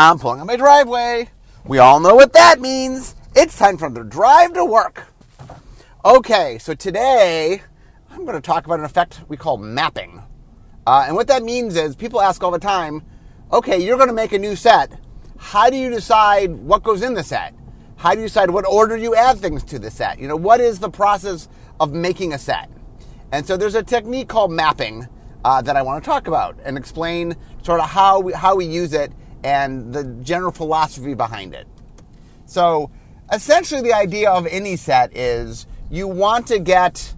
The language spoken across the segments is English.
I'm pulling on my driveway. We all know what that means. It's time for the drive to work. Okay, so today I'm going to talk about an effect we call mapping. Uh, and what that means is people ask all the time, okay, you're going to make a new set. How do you decide what goes in the set? How do you decide what order you add things to the set? You know, what is the process of making a set? And so there's a technique called mapping uh, that I want to talk about and explain sort of how we, how we use it and the general philosophy behind it. So essentially, the idea of any set is you want to get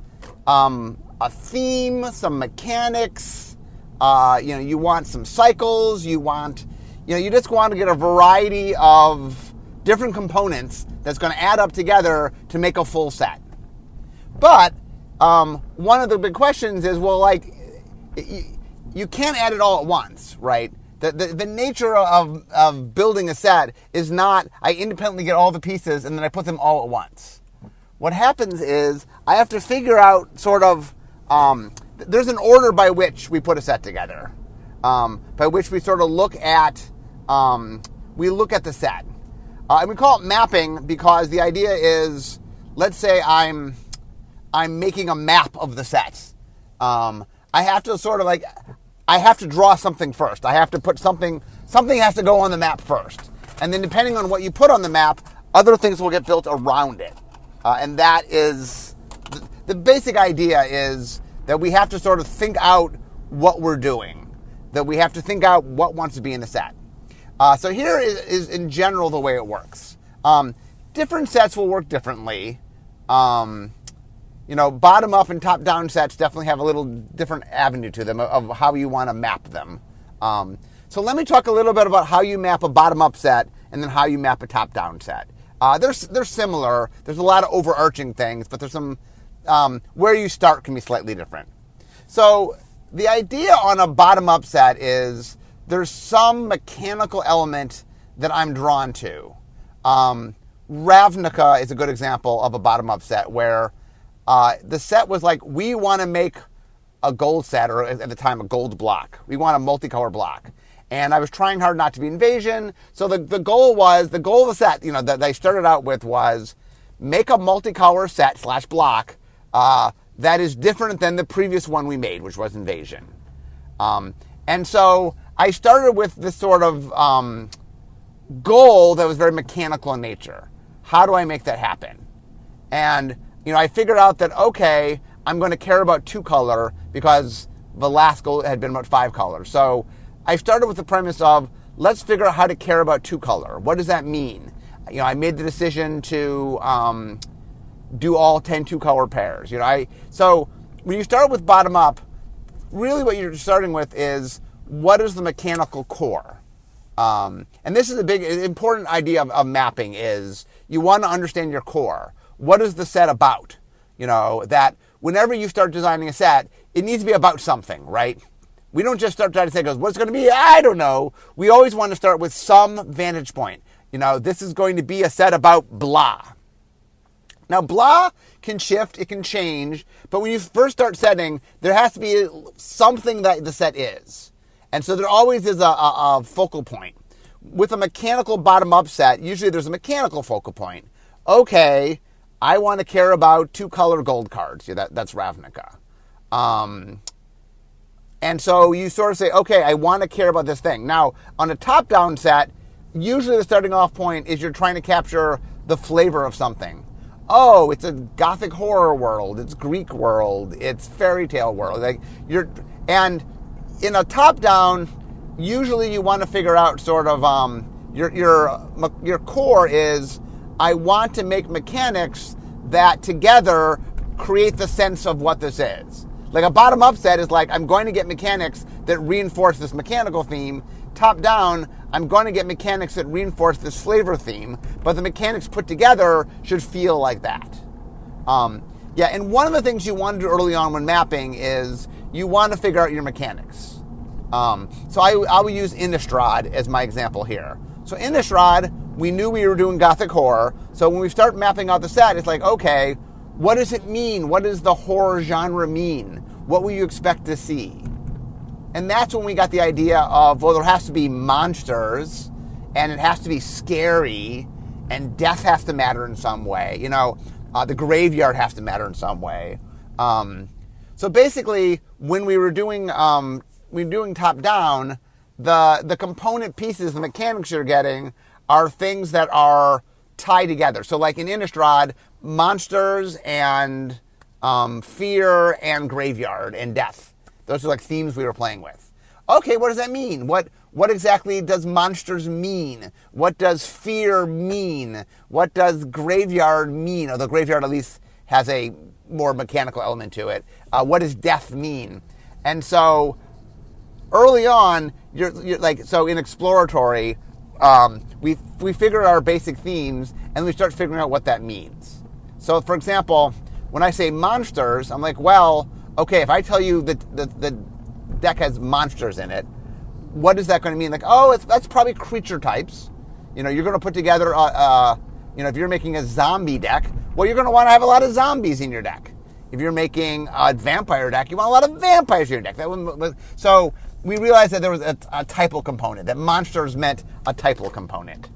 um, a theme, some mechanics. Uh, you know, you want some cycles. You want, you know, you just want to get a variety of different components that's going to add up together to make a full set. But um, one of the big questions is, well, like, you, you can't add it all at once, right? The, the, the, nature of, of building a set is not I independently get all the pieces and then I put them all at once. What happens is I have to figure out sort of, um, there's an order by which we put a set together, um, by which we sort of look at, um, we look at the set. Uh, and we call it mapping because the idea is, let's say I'm, I'm making a map of the set. Um, I have to sort of like I have to draw something first. I have to put something, something has to go on the map first. And then depending on what you put on the map, other things will get built around it. Uh, and that is, the, basic idea is that we have to sort of think out what we're doing, that we have to think out what wants to be in the set. Uh, so here is, is, in general the way it works. Um, different sets will work differently. Um, you know, bottom up and top down sets definitely have a little different avenue to them of, how you want to map them. Um, so let me talk a little bit about how you map a bottom up set and then how you map a top down set. Uh, they're, they're similar. There's a lot of overarching things, but there's some um, where you start can be slightly different. So the idea on a bottom up set is there's some mechanical element that I'm drawn to. Um, Ravnica is a good example of a bottom up set where uh, the set was like, we want to make a gold set, or at the time, a gold block. We want a multicolor block. And I was trying hard not to be invasion. So the, the goal was, the goal of the set, you know, that they started out with was make a multicolor set slash block uh, that is different than the previous one we made, which was invasion. Um, and so I started with this sort of um, goal that was very mechanical in nature. How do I make that happen? And you know, I figured out that, okay, I'm going to care about two color because Velasco had been about five color. So I started with the premise of let's figure out how to care about two color. What does that mean? You know, I made the decision to um, do all 10 two color pairs. You know, I so when you start with bottom up, really what you're starting with is what is the mechanical core. Um, and this is a big important idea of, of mapping is you want to understand your core what is the set about? You know, that whenever you start designing a set, it needs to be about something, right? We don't just start trying to say, goes, what's going to be? I don't know. We always want to start with some vantage point. You know, this is going to be a set about blah. Now, blah can shift, it can change, but when you first start setting, there has to be something that the set is. And so there always is a, a, a focal point. With a mechanical bottom up set, usually there's a mechanical focal point. Okay, I want to care about two color gold cards. Yeah, that, that's Ravnica. Um, and so you sort of say, okay, I want to care about this thing. Now, on a top down set, usually the starting off point is you're trying to capture the flavor of something. Oh, it's a gothic horror world, it's Greek world, it's fairy tale world. Like you're and in a top down, usually you want to figure out sort of um, your your your core is I want to make mechanics that together create the sense of what this is. Like a bottom up set is like, I'm going to get mechanics that reinforce this mechanical theme. Top down, I'm going to get mechanics that reinforce this flavor theme, but the mechanics put together should feel like that. Um, yeah, and one of the things you want to do early on when mapping is you want to figure out your mechanics. Um, so I, I will use Innistrad as my example here. So Innistrad we knew we were doing gothic horror. So when we start mapping out the set, it's like, okay, what does it mean? What does the horror genre mean? What will you expect to see? And that's when we got the idea of, well, there has to be monsters and it has to be scary, and death has to matter in some way. You know, uh, the graveyard has to matter in some way. Um, so basically, when we were doing um, we were doing top down, the the component pieces, the mechanics you're getting are things that are tied together. So, like in Innistrad, monsters and um, fear and graveyard and death. Those are like themes we were playing with. Okay, what does that mean? What what exactly does monsters mean? What does fear mean? What does graveyard mean? The graveyard at least has a more mechanical element to it. Uh, what does death mean? And so early on, you're, you're like so in exploratory, um, we we figure out our basic themes and we start figuring out what that means. So, for example, when I say monsters, I'm like, well, okay, if I tell you that the, the deck has monsters in it, what is that going to mean? Like, oh, that's probably creature types. You know, you're going to put together, a, a, you know, if you're making a zombie deck, well, you're going to want to have a lot of zombies in your deck. If you're making a vampire deck, you want a lot of vampires in your deck. That one, so we realized that there was a, a typal component, that monsters meant a typal component.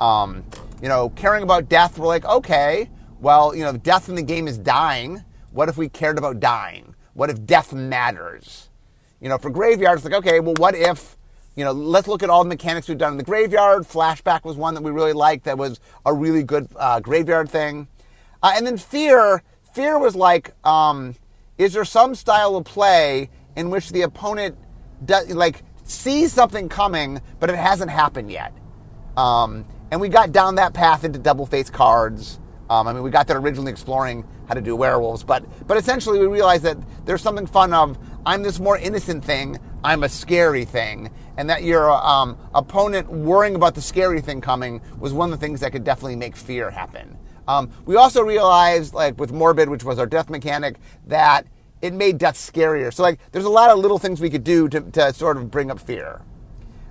Um, you know, caring about death, we're like, okay, well, you know, death in the game is dying. What if we cared about dying? What if death matters? You know, for graveyards, like, okay, well, what if, you know, let's look at all the mechanics we've done in the graveyard. Flashback was one that we really liked that was a really good uh, graveyard thing. Uh, and then fear, fear was like, um, is there some style of play in which the opponent does, like sees something coming, but it hasn't happened yet? Um, and we got down that path into double face cards. Um, I mean, we got there originally exploring how to do werewolves, but but essentially we realized that there's something fun of I'm this more innocent thing, I'm a scary thing, and that your um, opponent worrying about the scary thing coming was one of the things that could definitely make fear happen. Um, we also realized, like with Morbid, which was our death mechanic, that it made death scarier. So like, there's a lot of little things we could do to, to sort of bring up fear.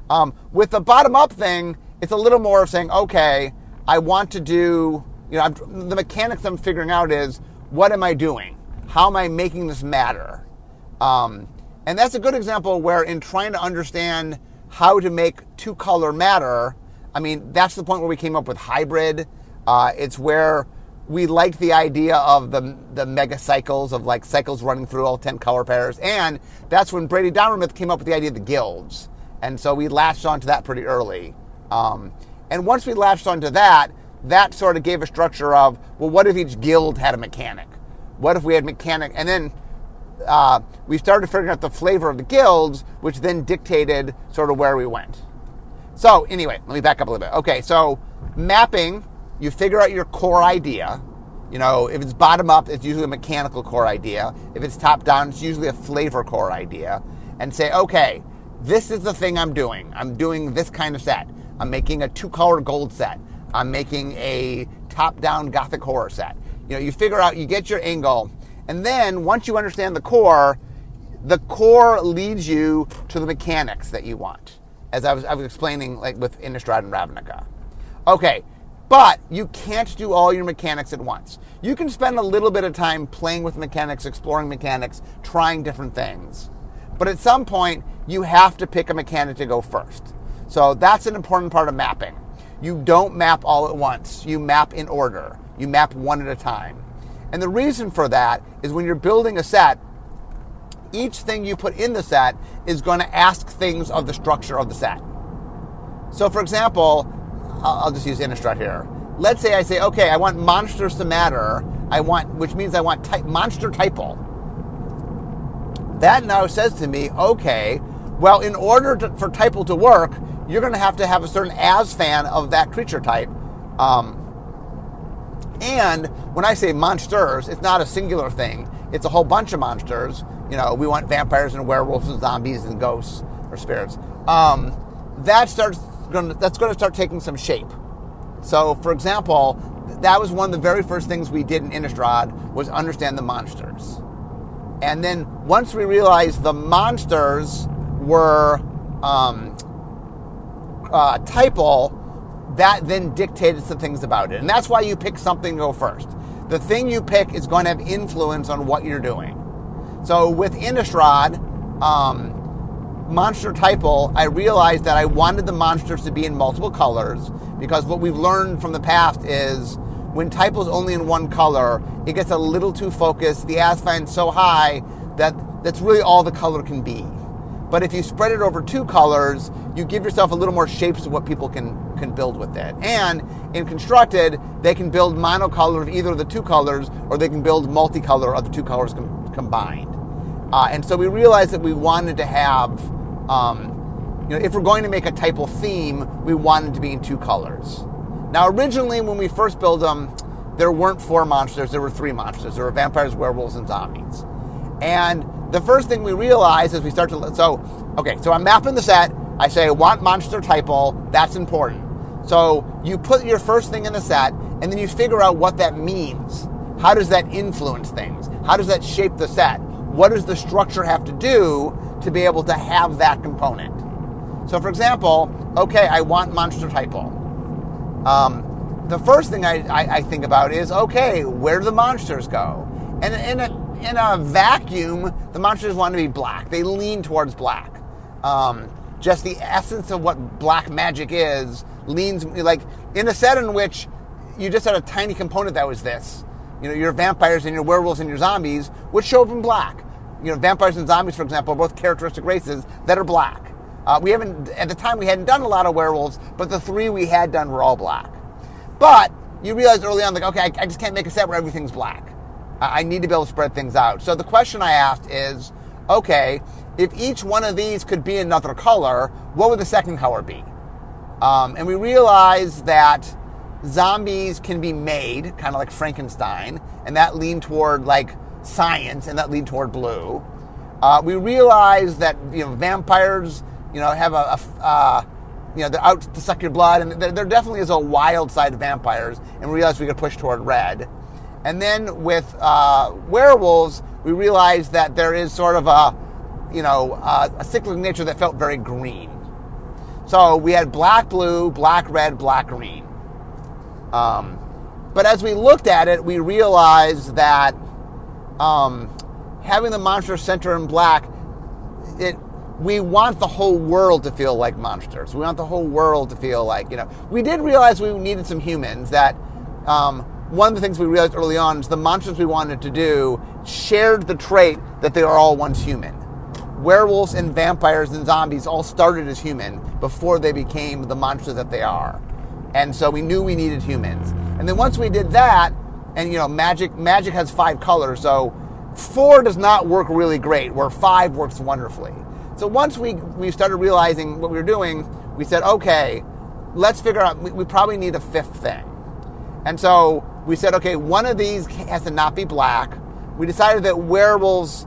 Um, with the bottom up thing, it's a little more of saying, okay, I want to do you know, I'm, the mechanics I'm figuring out is what am I doing? How am I making this matter? Um, and that's a good example where, in trying to understand how to make two color matter, I mean, that's the point where we came up with hybrid. Uh, it's where we liked the idea of the the mega cycles of like cycles running through all ten color pairs, and that's when Brady Dommermuth came up with the idea of the guilds, and so we latched onto that pretty early. Um, and once we latched onto that, that sort of gave a structure of, well, what if each guild had a mechanic? What if we had mechanic? And then uh, we started figuring out the flavor of the guilds, which then dictated sort of where we went. So, anyway, let me back up a little bit. Okay, so mapping, you figure out your core idea. You know, if it's bottom up, it's usually a mechanical core idea. If it's top down, it's usually a flavor core idea. And say, okay, this is the thing I'm doing. I'm doing this kind of set. I'm making a two color gold set. I'm making a top-down gothic horror set. You know, you figure out, you get your angle, and then once you understand the core, the core leads you to the mechanics that you want, as I was, I was explaining, like with Innistrad and Ravnica. Okay, but you can't do all your mechanics at once. You can spend a little bit of time playing with mechanics, exploring mechanics, trying different things. But at some point, you have to pick a mechanic to go first. So that's an important part of mapping. You don't map all at once. You map in order. You map one at a time. And the reason for that is when you're building a set, each thing you put in the set is going to ask things of the structure of the set. So, for example, I'll just use Innistrad here. Let's say I say, okay, I want monsters to matter. I want, which means I want type, monster typal. That now says to me, okay, well, in order to, for typal to work, you're going to have to have a certain as fan of that creature type. Um, and when I say monsters, it's not a singular thing. It's a whole bunch of monsters. You know, we want vampires and werewolves and zombies and ghosts or spirits. Um, that starts to, that's going to start taking some shape. So, for example, that was one of the very first things we did in Innistrad was understand the monsters. And then once we realized the monsters were um, uh, typal, that then dictated some things about it. And that's why you pick something to go first. The thing you pick is going to have influence on what you're doing. So with Innistrad, um, monster typal, I realized that I wanted the monsters to be in multiple colors because what we've learned from the past is when typal is only in one color, it gets a little too focused. The is so high that that's really all the color can be. But if you spread it over two colors, you give yourself a little more shapes of what people can, can build with it. And in constructed, they can build monocolor of either of the two colors, or they can build multicolor of the two colors com- combined. Uh, and so we realized that we wanted to have, um, you know, if we're going to make a typal theme, we want it to be in two colors. Now, originally, when we first built them, there weren't four monsters, there were three monsters. There were vampires, werewolves, and zombies. And the first thing we realize as we start to so okay so i'm mapping the set i say I want monster typal that's important so you put your first thing in the set and then you figure out what that means how does that influence things how does that shape the set what does the structure have to do to be able to have that component so for example okay i want monster typal um, the first thing I, I, I, think about is okay where do the monsters go and in a in a vacuum, the monsters want to be black. They lean towards black. Um, just the essence of what black magic is leans like in a set in which you just had a tiny component that was this. You know, your vampires and your werewolves and your zombies would show up in black. You know, vampires and zombies, for example, are both characteristic races that are black. Uh, we haven't at the time we hadn't done a lot of werewolves, but the three we had done were all black. But you realized early on, like, okay, I, I just can't make a set where everything's black. I need to be able to spread things out. So the question I asked is, okay, if each one of these could be another color, what would the second color be? Um, and we realized that zombies can be made, kind of like Frankenstein, and that leaned toward like science, and that lead toward blue. Uh, we realized that you know vampires, you know, have a, a uh, you know they're out to suck your blood, and there, there definitely is a wild side of vampires, and we realized we could push toward red. And then with uh, werewolves, we realized that there is sort of a, you know, a, a cyclic nature that felt very green. So we had black, blue, black, red, black, green. Um, but as we looked at it, we realized that um, having the monster center in black, it we want the whole world to feel like monsters. We want the whole world to feel like you know. We did realize we needed some humans that um, one of the things we realized early on is the monsters we wanted to do shared the trait that they are all once human. Werewolves and vampires and zombies all started as human before they became the monsters that they are. And so we knew we needed humans. And then once we did that, and you know, magic magic has five colors, so four does not work really great, where five works wonderfully. So once we we started realizing what we were doing, we said, okay, let's figure out we, we probably need a fifth thing. And so we said, okay, one of these has to not be black. We decided that werewolves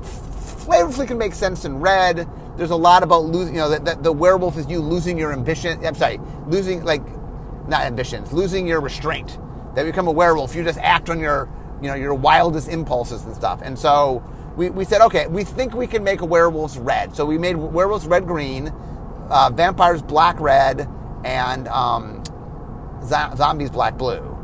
flavorfully can make sense in red. There's a lot about losing, you know, that, that the werewolf is you losing your ambition. I'm sorry, losing, like, not ambitions, losing your restraint. That become a werewolf, you just act on your, you know, your wildest impulses and stuff. And so we, we said, okay, we think we can make a werewolf red. So we made werewolves red green, uh, vampires black red, and um, zombies black blue.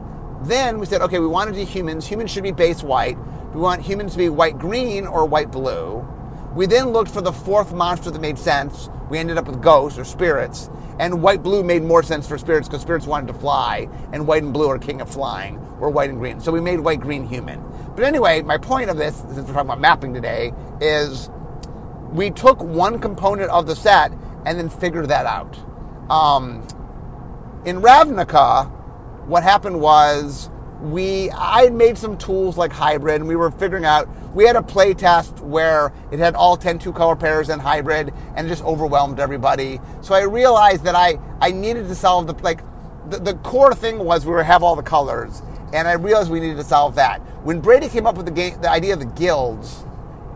Then we said, okay, we want to do humans. Humans should be base white. We want humans to be white green or white blue. We then looked for the fourth monster that made sense. We ended up with ghosts or spirits. And white blue made more sense for spirits because spirits wanted to fly, and white and blue are king of flying, or white and green. So we made white green human. But anyway, my point of this, since we're talking about mapping today, is we took one component of the set and then figured that out. Um, in Ravnica, what happened was we I made some tools like hybrid and we were figuring out we had a play test where it had all 10 two color pairs and hybrid and just overwhelmed everybody. So I realized that I, I needed to solve the like the, the core thing was we were have all the colors and I realized we needed to solve that. When Brady came up with the game the idea of the guilds,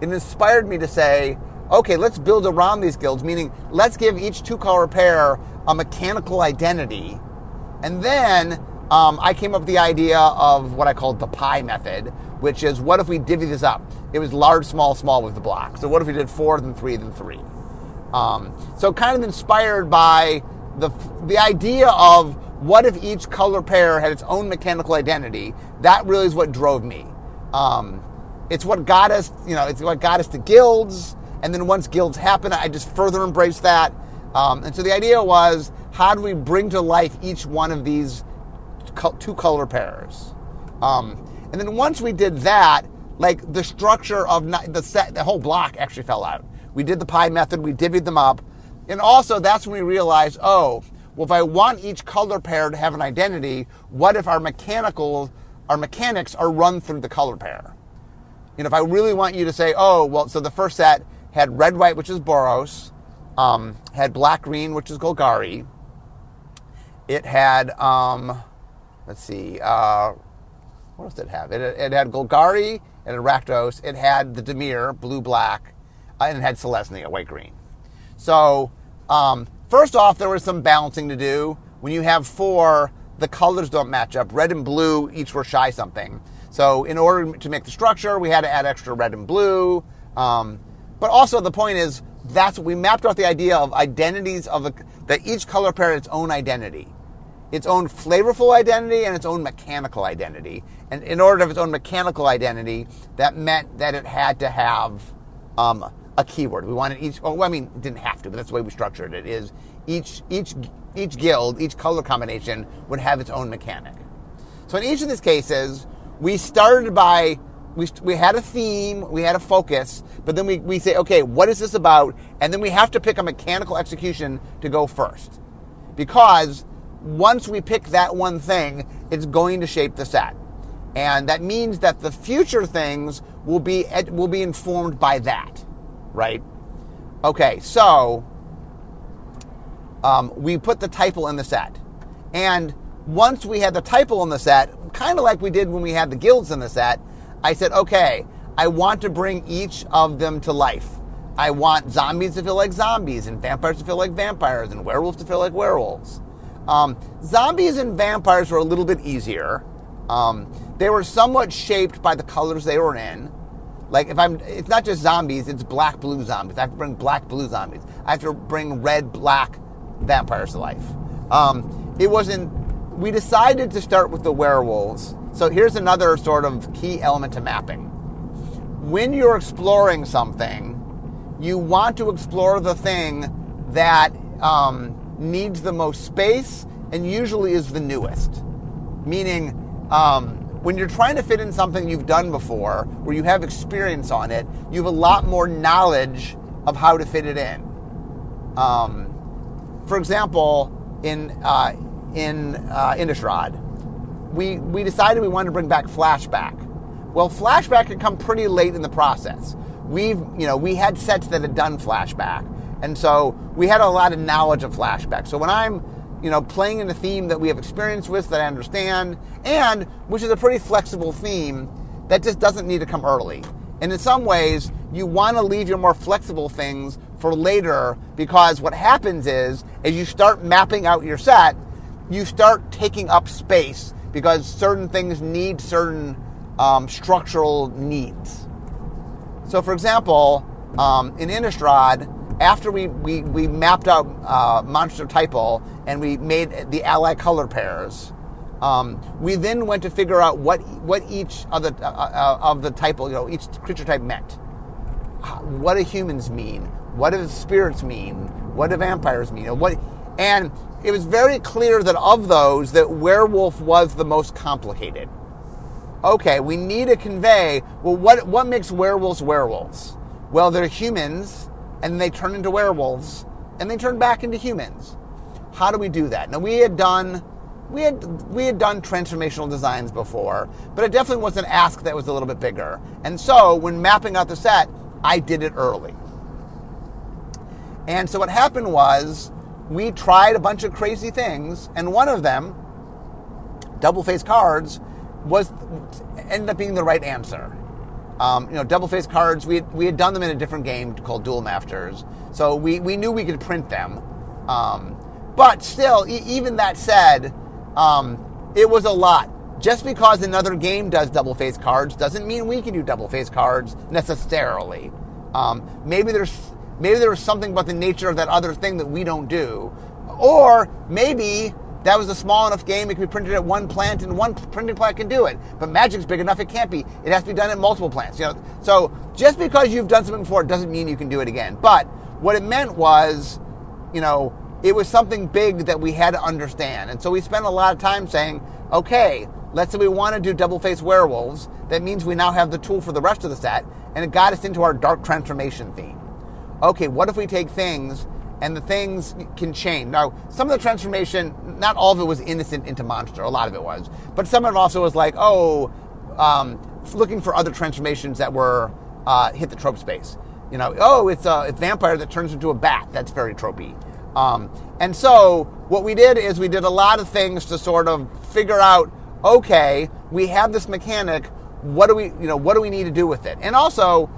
it inspired me to say, okay, let's build around these guilds, meaning let's give each two color pair a mechanical identity. And then um, I came up with the idea of what I called the pie method, which is what if we divvy this up? It was large, small, small with the block. So what if we did four, then three, then three? Um, so kind of inspired by the the idea of what if each color pair had its own mechanical identity. That really is what drove me. Um, it's what got us, you know, it's what got us to guilds. And then once guilds happen, I just further embraced that. Um, and so the idea was how do we bring to life each one of these two color pairs? Um, and then once we did that, like the structure of the set, the whole block actually fell out. We did the pie method, we divvied them up. And also, that's when we realized, oh, well, if I want each color pair to have an identity, what if our mechanical, our mechanics are run through the color pair? You know, if I really want you to say, oh, well, so the first set had red white, which is Boros, um, had black green, which is Golgari. It had, um, let's see, uh, what else did it have? It, it had Golgari, had Rakdos, it had the Dimir, blue black, uh, and it had Selesnya, white green. So, um, first off, there was some balancing to do. When you have four, the colors don't match up. Red and blue each were shy something. So, in order to make the structure, we had to add extra red and blue. Um, but also, the point is, that's we mapped out the idea of identities of a, that each color pair has its own identity, its own flavorful identity, and its own mechanical identity. And in order to have its own mechanical identity, that meant that it had to have um, a keyword. We wanted each. Well, I mean, it didn't have to, but that's the way we structured it. Is each each each guild, each color combination would have its own mechanic. So in each of these cases, we started by we, we had a theme, we had a focus, but then we, we say, okay, what is this about? And then we have to pick a mechanical execution to go first. Because once we pick that one thing, it's going to shape the set. And that means that the future things will be, will be informed by that, right? Okay, so um, we put the typal in the set. And once we had the typal in the set, kind of like we did when we had the guilds in the set, I said, okay, I want to bring each of them to life. I want zombies to feel like zombies, and vampires to feel like vampires, and werewolves to feel like werewolves. Um, zombies and vampires were a little bit easier. Um, they were somewhat shaped by the colors they were in. Like if I'm, it's not just zombies; it's black, blue zombies. I have to bring black, blue zombies. I have to bring red, black vampires to life. Um, it wasn't. We decided to start with the werewolves so here's another sort of key element to mapping. When you're exploring something, you want to explore the thing that um, needs the most space and usually is the newest. Meaning, um, when you're trying to fit in something you've done before, where you have experience on it, you have a lot more knowledge of how to fit it in. Um, for example, in uh, in uh, Innistrad, we, we decided we wanted to bring back flashback. Well, flashback had come pretty late in the process. We've, you know, we had sets that had done flashback. And so we had a lot of knowledge of flashback. So when I'm, you know, playing in a theme that we have experience with, that I understand, and which is a pretty flexible theme, that just doesn't need to come early. And in some ways, you want to leave your more flexible things for later because what happens is, as you start mapping out your set, you start taking up space because certain things need certain um, structural needs. So, for example, um, in Innistrad, after we, we, we mapped out uh, monster typal and we made the ally color pairs, um, we then went to figure out what what each of the uh, uh, of the typal, you know, each creature type meant. What do humans mean? What do spirits mean? What do vampires mean? What and it was very clear that of those, that werewolf was the most complicated. Okay, we need to convey, well, what, what makes werewolves werewolves? Well, they're humans, and they turn into werewolves, and they turn back into humans. How do we do that? Now, we had done we had we had done transformational designs before, but it definitely was an ask that was a little bit bigger. And so, when mapping out the set, I did it early. And so what happened was we tried a bunch of crazy things, and one of them, double face cards, was ended up being the right answer. Um, you know, double face cards. We had, we had done them in a different game called Duel Masters, so we, we knew we could print them. Um, but still, e- even that said, um, it was a lot. Just because another game does double face cards doesn't mean we can do double face cards necessarily. Um, maybe there's Maybe there was something about the nature of that other thing that we don't do. Or maybe that was a small enough game it can be printed at one plant and one printing plant can do it. But Magic's big enough it can't be. It has to be done at multiple plants. You know, so just because you've done something before doesn't mean you can do it again. But what it meant was, you know, it was something big that we had to understand. And so we spent a lot of time saying, okay, let's say we want to do double face werewolves. That means we now have the tool for the rest of the set, and it got us into our dark transformation theme. Okay, what if we take things and the things can change? Now, some of the transformation, not all of it was innocent into monster, a lot of it was, but some of it also was like, oh, um, looking for other transformations that were uh, hit the trope space. You know, oh, it's a, vampire that turns into a bat. That's very tropey. Um, and so what we did is we did a lot of things to sort of figure out, okay, we have this mechanic. What do we, you know, what do we need to do with it? And also,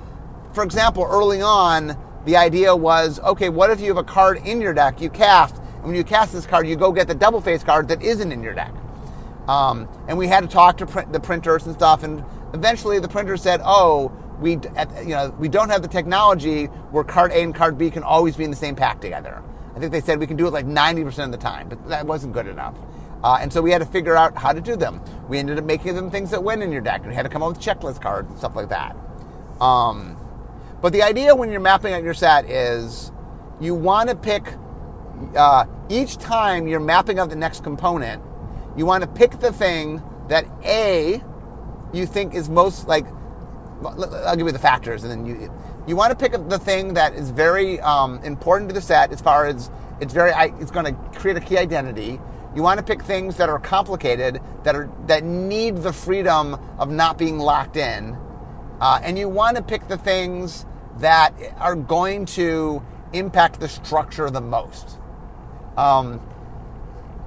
for example, early on, the idea was, okay, what if you have a card in your deck you cast, and when you cast this card, you go get the double face card that isn't in your deck. Um, and we had to talk to print, the printers and stuff, and eventually the printer said, oh, we, you know, we don't have the technology where card A and card B can always be in the same pack together. I think they said we can do it like 90% of the time, but that wasn't good enough. Uh, and so we had to figure out how to do them. We ended up making them things that went in your deck, and we had to come up with checklist cards and stuff like that. Um, but the idea when you're mapping out your set is you want to pick uh, each time you're mapping out the next component, you want to pick the thing that A you think is most like. I'll give you the factors, and then you you want to pick the thing that is very um, important to the set as far as it's very it's going to create a key identity. You want to pick things that are complicated that are that need the freedom of not being locked in, uh, and you want to pick the things that are going to impact the structure the most. Um,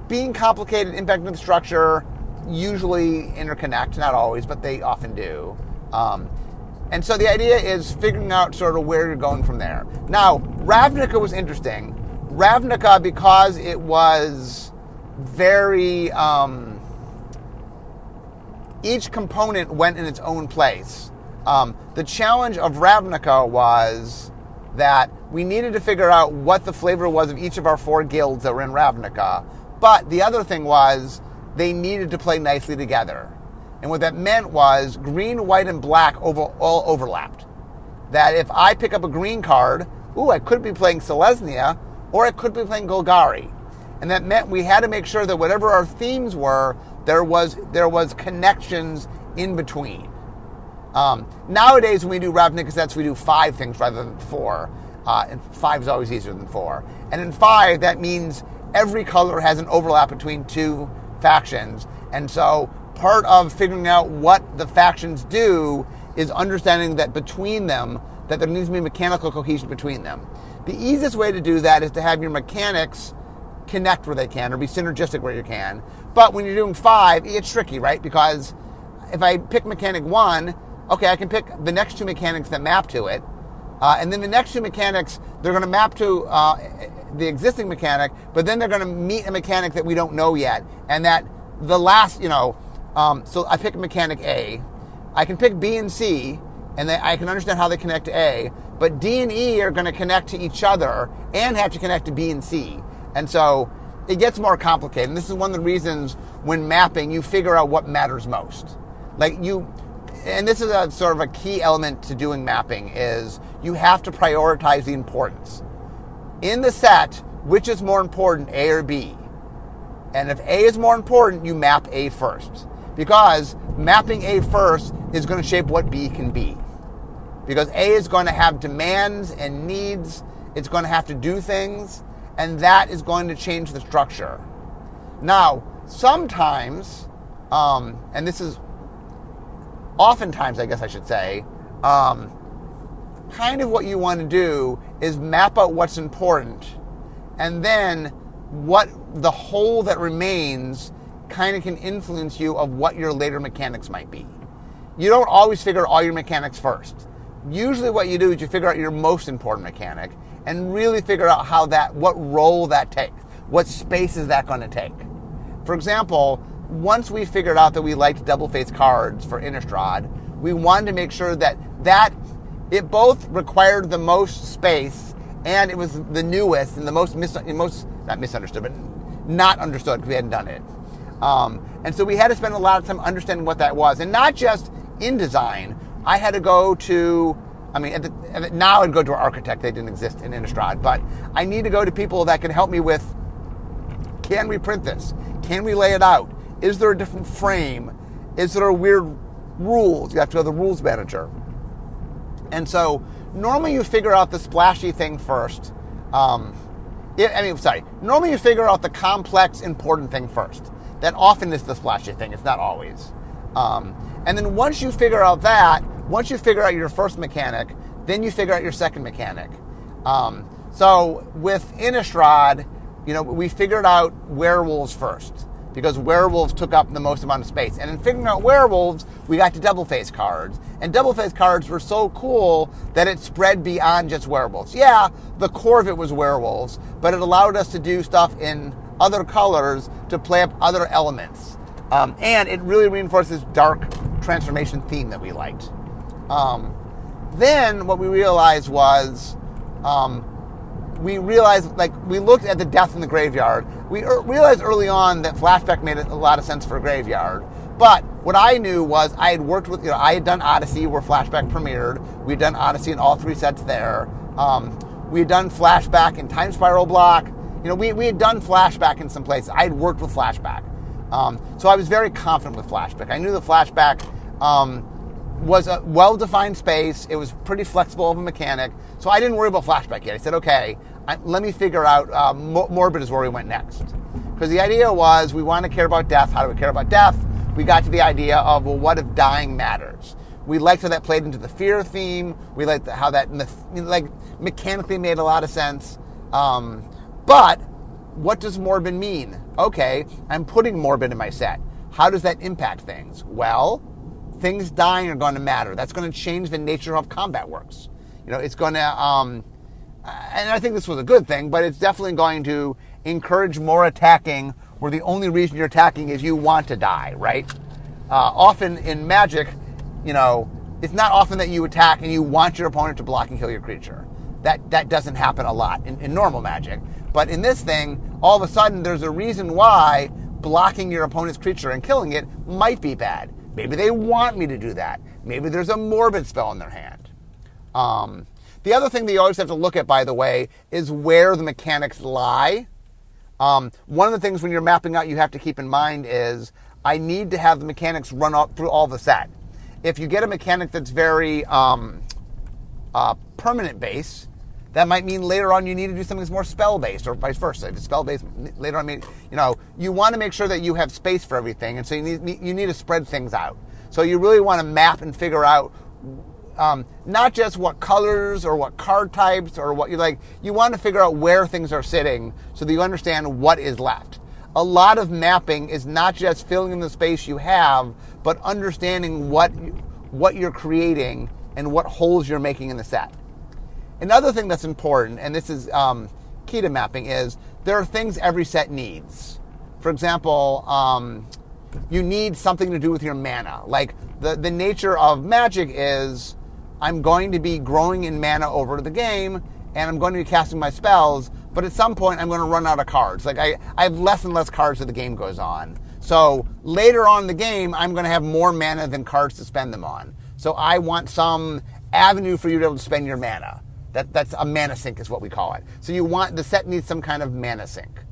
being complicated, impacting the structure, usually interconnect, not always, but they often do. Um, and so the idea is figuring out sort of where you're going from there. Now, Ravnica was interesting. Ravnica, because it was very. Um, each component went in its own place. Um, the challenge of Ravnica was that we needed to figure out what the flavor was of each of our four guilds that were in Ravnica. But the other thing was they needed to play nicely together. And what that meant was green, white, and black over, all overlapped. That if I pick up a green card, ooh, I could be playing Selesnya, or I could be playing Golgari. And that meant we had to make sure that whatever our themes were, there was there was connections in between. Um, nowadays, when we do Ravnica sets, we do five things rather than four. Uh, and five is always easier than four. And in five, that means every color has an overlap between two factions. And so part of figuring out what the factions do is understanding that between them, that there needs to be mechanical cohesion between them. The easiest way to do that is to have your mechanics connect where they can or be synergistic where you can. But when you're doing five, it's tricky, right? Because if I pick mechanic one, okay, I can pick the next two mechanics that map to it. Uh, and then the next two mechanics, they're going to map to uh, the existing mechanic, but then they're going to meet a mechanic that we don't know yet. And that the last, you know, um, so I pick mechanic A. I can pick B and C, and they, I can understand how they connect to A. But D and E are going to connect to each other and have to connect to B and C. And so it gets more complicated. And this is one of the reasons when mapping, you figure out what matters most. Like you, and this is a sort of a key element to doing mapping is you have to prioritize the importance. In the set, which is more important, A or B? And if A is more important, you map A first because mapping A first is going to shape what B can be. Because A is going to have demands and needs, it's going to have to do things, and that is going to change the structure. Now, sometimes, um, and this is oftentimes, I guess I should say, um, kind of what you want to do is map out what's important, and then what the whole that remains kind of can influence you of what your later mechanics might be. You don't always figure all your mechanics first. Usually what you do is you figure out your most important mechanic and really figure out how that what role that takes. What space is that going to take? For example, once we figured out that we liked double face cards for Innistrad, we wanted to make sure that that it both required the most space and it was the newest and the most mis- most not misunderstood, but not understood because we hadn't done it. Um, and so we had to spend a lot of time understanding what that was, and not just in design. I had to go to I mean, at the, now I'd go to an architect. They didn't exist in Innistrad, but I need to go to people that can help me with. Can we print this? Can we lay it out? Is there a different frame? Is there a weird rules? You have to go to the rules manager. And so normally you figure out the splashy thing first. Um, I mean, sorry. Normally you figure out the complex, important thing first. That often is the splashy thing. It's not always. Um, and then once you figure out that, once you figure out your first mechanic, then you figure out your second mechanic. Um, so with Innistrad, you know, we figured out werewolves first because werewolves took up the most amount of space. And in figuring out werewolves, we got to double face cards. And double face cards were so cool that it spread beyond just werewolves. Yeah, the core of it was werewolves, but it allowed us to do stuff in other colors to play up other elements. Um, and it really reinforces dark transformation theme that we liked. Um, then what we realized was um, we realized, like, we looked at the death in the graveyard. We er- realized early on that flashback made a lot of sense for a graveyard. But what I knew was I had worked with, you know, I had done Odyssey where flashback premiered. We had done Odyssey in all three sets there. Um, we had done flashback in Time Spiral Block. You know, we, we had done flashback in some places. I had worked with flashback. Um, so I was very confident with flashback. I knew the flashback um, was a well defined space. It was pretty flexible of a mechanic. So I didn't worry about flashback yet. I said, okay, I, let me figure out. Uh, Morbid is where we went next. Because the idea was we want to care about death. How do we care about death? We got to the idea of, well, what if dying matters? We liked how that played into the fear theme. We liked how that like mechanically made a lot of sense. Um, but what does morbid mean? Okay, I'm putting morbid in my set. How does that impact things? Well, things dying are going to matter. That's going to change the nature of combat works. You know, it's going to, um, and I think this was a good thing, but it's definitely going to encourage more attacking where the only reason you're attacking is you want to die, right? Uh, often in Magic, you know, it's not often that you attack and you want your opponent to block and kill your creature. That that doesn't happen a lot in, in normal Magic. But in this thing, all of a sudden there's a reason why blocking your opponent's creature and killing it might be bad. Maybe they want me to do that. Maybe there's a morbid spell in their hand. Um, the other thing that you always have to look at, by the way, is where the mechanics lie. Um, one of the things when you're mapping out you have to keep in mind is I need to have the mechanics run up through all the set. If you get a mechanic that's very um, uh, permanent base, that might mean later on you need to do something that's more spell based, or vice versa. If it's spell based, later on, you know, you want to make sure that you have space for everything, and so you need you need to spread things out. So you really want to map and figure out um, not just what colors or what card types or what you like. You want to figure out where things are sitting so that you understand what is left. A lot of mapping is not just filling in the space you have, but understanding what what you're creating and what holes you're making in the set. Another thing that's important, and this is um, key to mapping, is there are things every set needs. For example, um, you need something to do with your mana. Like the, the nature of magic is I'm going to be growing in mana over the game, and I'm going to be casting my spells, but at some point I'm going to run out of cards. Like I, I have less and less cards as the game goes on. So later on in the game, I'm going to have more mana than cards to spend them on. So I want some avenue for you to be able to spend your mana. That, that's a mana sink is what we call it. So you want the set needs some kind of mana sink.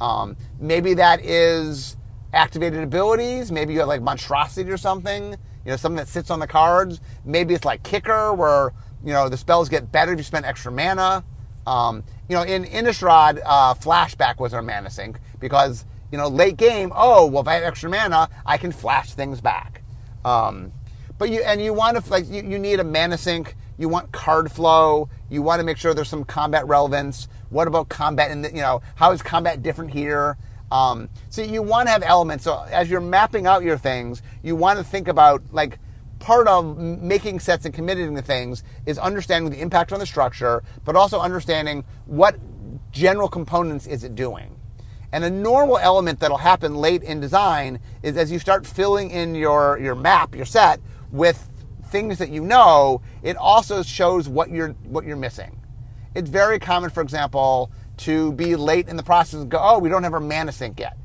Um, maybe that is activated abilities. Maybe you have like monstrosity or something. You know, something that sits on the cards. Maybe it's like kicker, where you know the spells get better if you spend extra mana. Um, you know, in Innistrad, uh, flashback was our mana sink because you know late game. Oh, well, if I have extra mana, I can flash things back. Um, but you and you want to like you, you need a mana sink you want card flow. You want to make sure there's some combat relevance. What about combat? And you know, how is combat different here? Um, so you want to have elements. So as you're mapping out your things, you want to think about like part of making sets and committing to things is understanding the impact on the structure, but also understanding what general components is it doing. And a normal element that'll happen late in design is as you start filling in your, your map, your set, with things that you know, it also shows what you're what you're missing. It's very common, for example, to be late in the process and go, oh, we don't have our mana sink yet.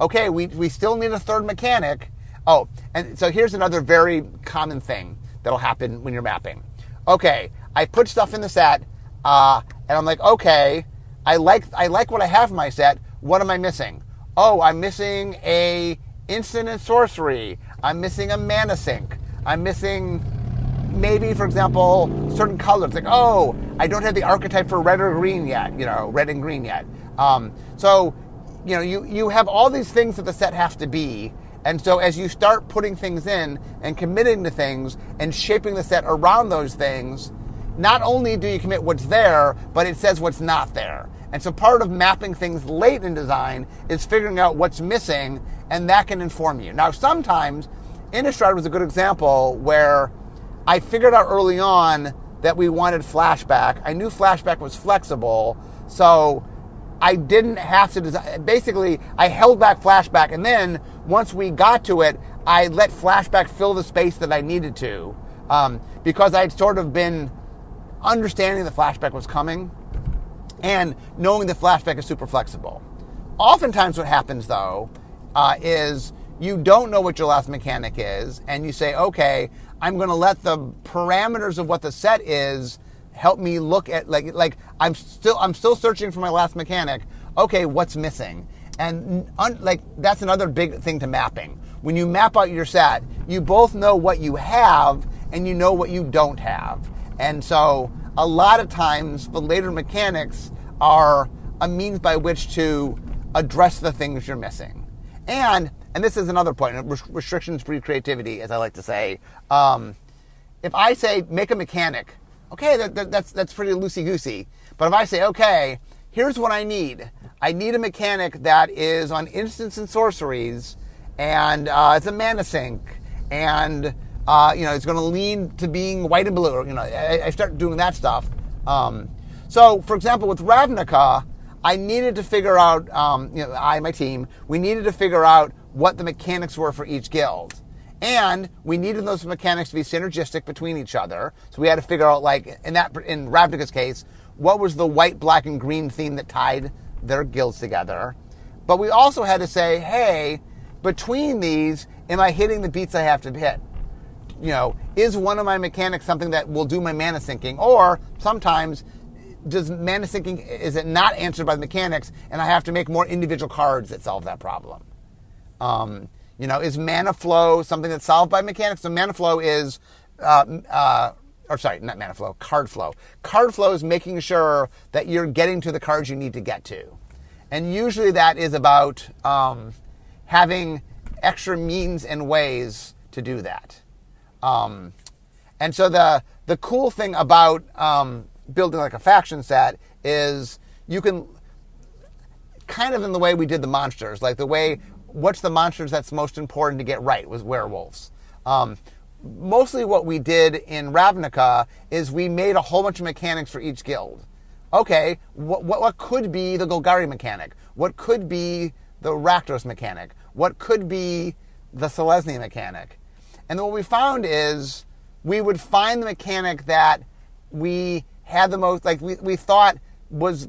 Okay, we, we still need a third mechanic. Oh, and so here's another very common thing that'll happen when you're mapping. Okay, I put stuff in the set, uh, and I'm like, okay, I like I like what I have in my set. What am I missing? Oh, I'm missing a instant and sorcery. I'm missing a mana sink. I'm missing maybe, for example, certain colors. Like, oh, I don't have the archetype for red or green yet. You know, red and green yet. Um, so, you know, you you have all these things that the set have to be. And so, as you start putting things in and committing to things and shaping the set around those things, not only do you commit what's there, but it says what's not there. And so part of mapping things late in design is figuring out what's missing, and that can inform you. Now, sometimes Innistrad was a good example where I figured out early on that we wanted flashback. I knew flashback was flexible, so I didn't have to design. Basically, I held back flashback, and then once we got to it, I let flashback fill the space that I needed to um, because I'd sort of been understanding the flashback was coming and knowing the flashback is super flexible. Oftentimes, what happens though uh, is you don't know what your last mechanic is, and you say, okay, I'm going to let the parameters of what the set is help me look at like like I'm still I'm still searching for my last mechanic. Okay, what's missing? And un, like that's another big thing to mapping. When you map out your set, you both know what you have and you know what you don't have. And so a lot of times the later mechanics are a means by which to address the things you're missing. And and this is another point, restrictions free creativity, as I like to say. Um, if I say make a mechanic, okay, that, that, that's that's pretty loosey goosey. But if I say, okay, here's what I need. I need a mechanic that is on instants and sorceries, and uh, it's a mana sink, and uh, you know, it's going to lean to being white and blue. You know, I, I start doing that stuff. Um, so, for example, with Ravnica, I needed to figure out, um, you know, I my team, we needed to figure out what the mechanics were for each guild. And we needed those mechanics to be synergistic between each other. So we had to figure out, like, in that, in Ravnica's case, what was the white, black, and green theme that tied their guilds together. But we also had to say, hey, between these, am I hitting the beats I have to hit? you know, is one of my mechanics something that will do my mana sinking? Or sometimes does mana sinking is it not answered by the mechanics and I have to make more individual cards that solve that problem? Um, you know, is mana flow something that's solved by mechanics? So mana flow is uh, uh, or sorry, not mana flow, card flow. Card flow is making sure that you're getting to the cards you need to get to. And usually that is about um, having extra means and ways to do that. Um, and so the the cool thing about um, building like a faction set is you can kind of in the way we did the monsters, like the way what's the monsters that's most important to get right was werewolves. Um, mostly what we did in Ravnica is we made a whole bunch of mechanics for each guild. Okay, what, what, what could be the Golgari mechanic? What could be the Rakdos mechanic? What could be the Selesnya mechanic? And what we found is we would find the mechanic that we had the most, like we, we thought was,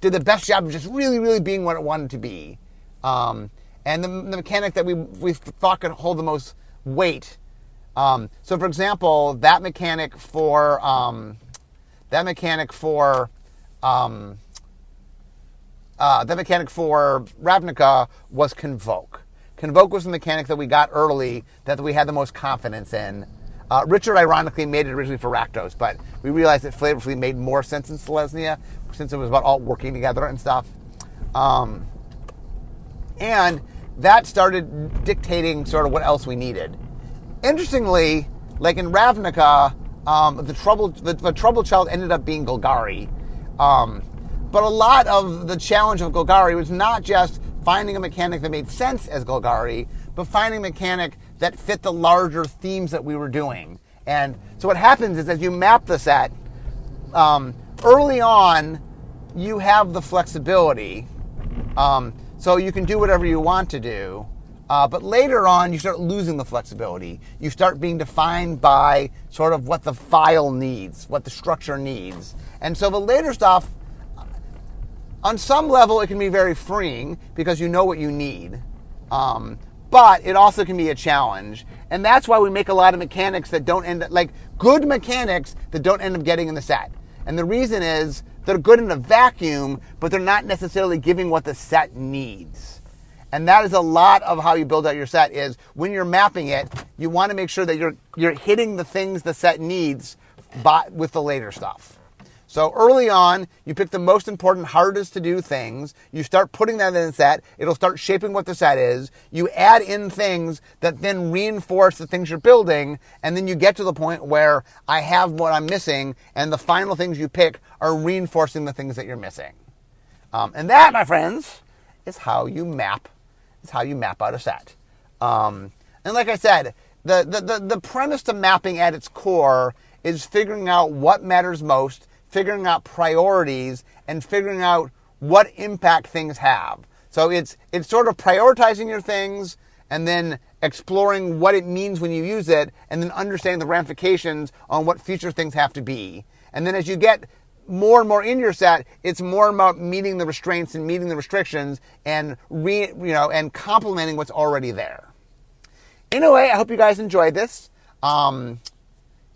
did the best job of just really, really being what it wanted to be. Um, and the, the, mechanic that we, we thought could hold the most weight. Um, so, for example, that mechanic for, um, that mechanic for, um, uh, that mechanic for Ravnica was Convoke. Convoke was the mechanic that we got early that we had the most confidence in. Uh, Richard ironically made it originally for Rakdos, but we realized that flavorfully made more sense in Selesnya since it was about all working together and stuff. Um, and that started dictating sort of what else we needed. Interestingly, like in Ravnica, um, the trouble the, the, trouble child ended up being Golgari. Um, but a lot of the challenge of Golgari was not just finding a mechanic that made sense as Golgari, but finding a mechanic that fit the larger themes that we were doing. And so what happens is as you map the set, um, early on, you have the flexibility. Um, so you can do whatever you want to do. Uh, but later on, you start losing the flexibility. You start being defined by sort of what the file needs, what the structure needs. And so the later stuff on some level, it can be very freeing because you know what you need. Um, but it also can be a challenge. And that's why we make a lot of mechanics that don't end up, like good mechanics that don't end up getting in the set. And the reason is they're good in a vacuum, but they're not necessarily giving what the set needs. And that is a lot of how you build out your set is when you're mapping it, you want to make sure that you're you're hitting the things the set needs by, with the later stuff. So early on, you pick the most important, hardest to do things. You start putting that in the set. It'll start shaping what the set is. You add in things that then reinforce the things you're building. And then you get to the point where I have what I'm missing. And the final things you pick are reinforcing the things that you're missing. Um, and that, my friends, is how you map, is how you map out a set. Um, and like I said, the, the, the, the premise to mapping at its core is figuring out what matters most figuring out priorities and figuring out what impact things have. So it's it's sort of prioritizing your things and then exploring what it means when you use it and then understanding the ramifications on what future things have to be. And then as you get more and more in your set, it's more about meeting the restraints and meeting the restrictions and re, you know and complementing what's already there. Anyway, I hope you guys enjoyed this. Um,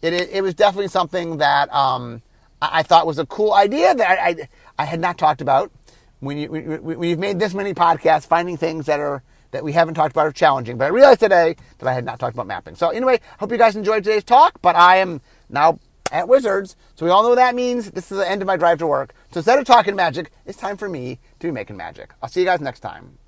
it, it, was definitely something that um, I, thought was a cool idea that I, I, I had not talked about. When, you, when you've made this many podcasts, finding things that are that we haven't talked about are challenging. But I realized today that I had not talked about mapping. So anyway, hope you guys enjoyed today's talk. But I am now at Wizards, so we all know what that means. This is the end of my drive to work. So instead of talking magic, it's time for me to be making magic. I'll see you guys next time.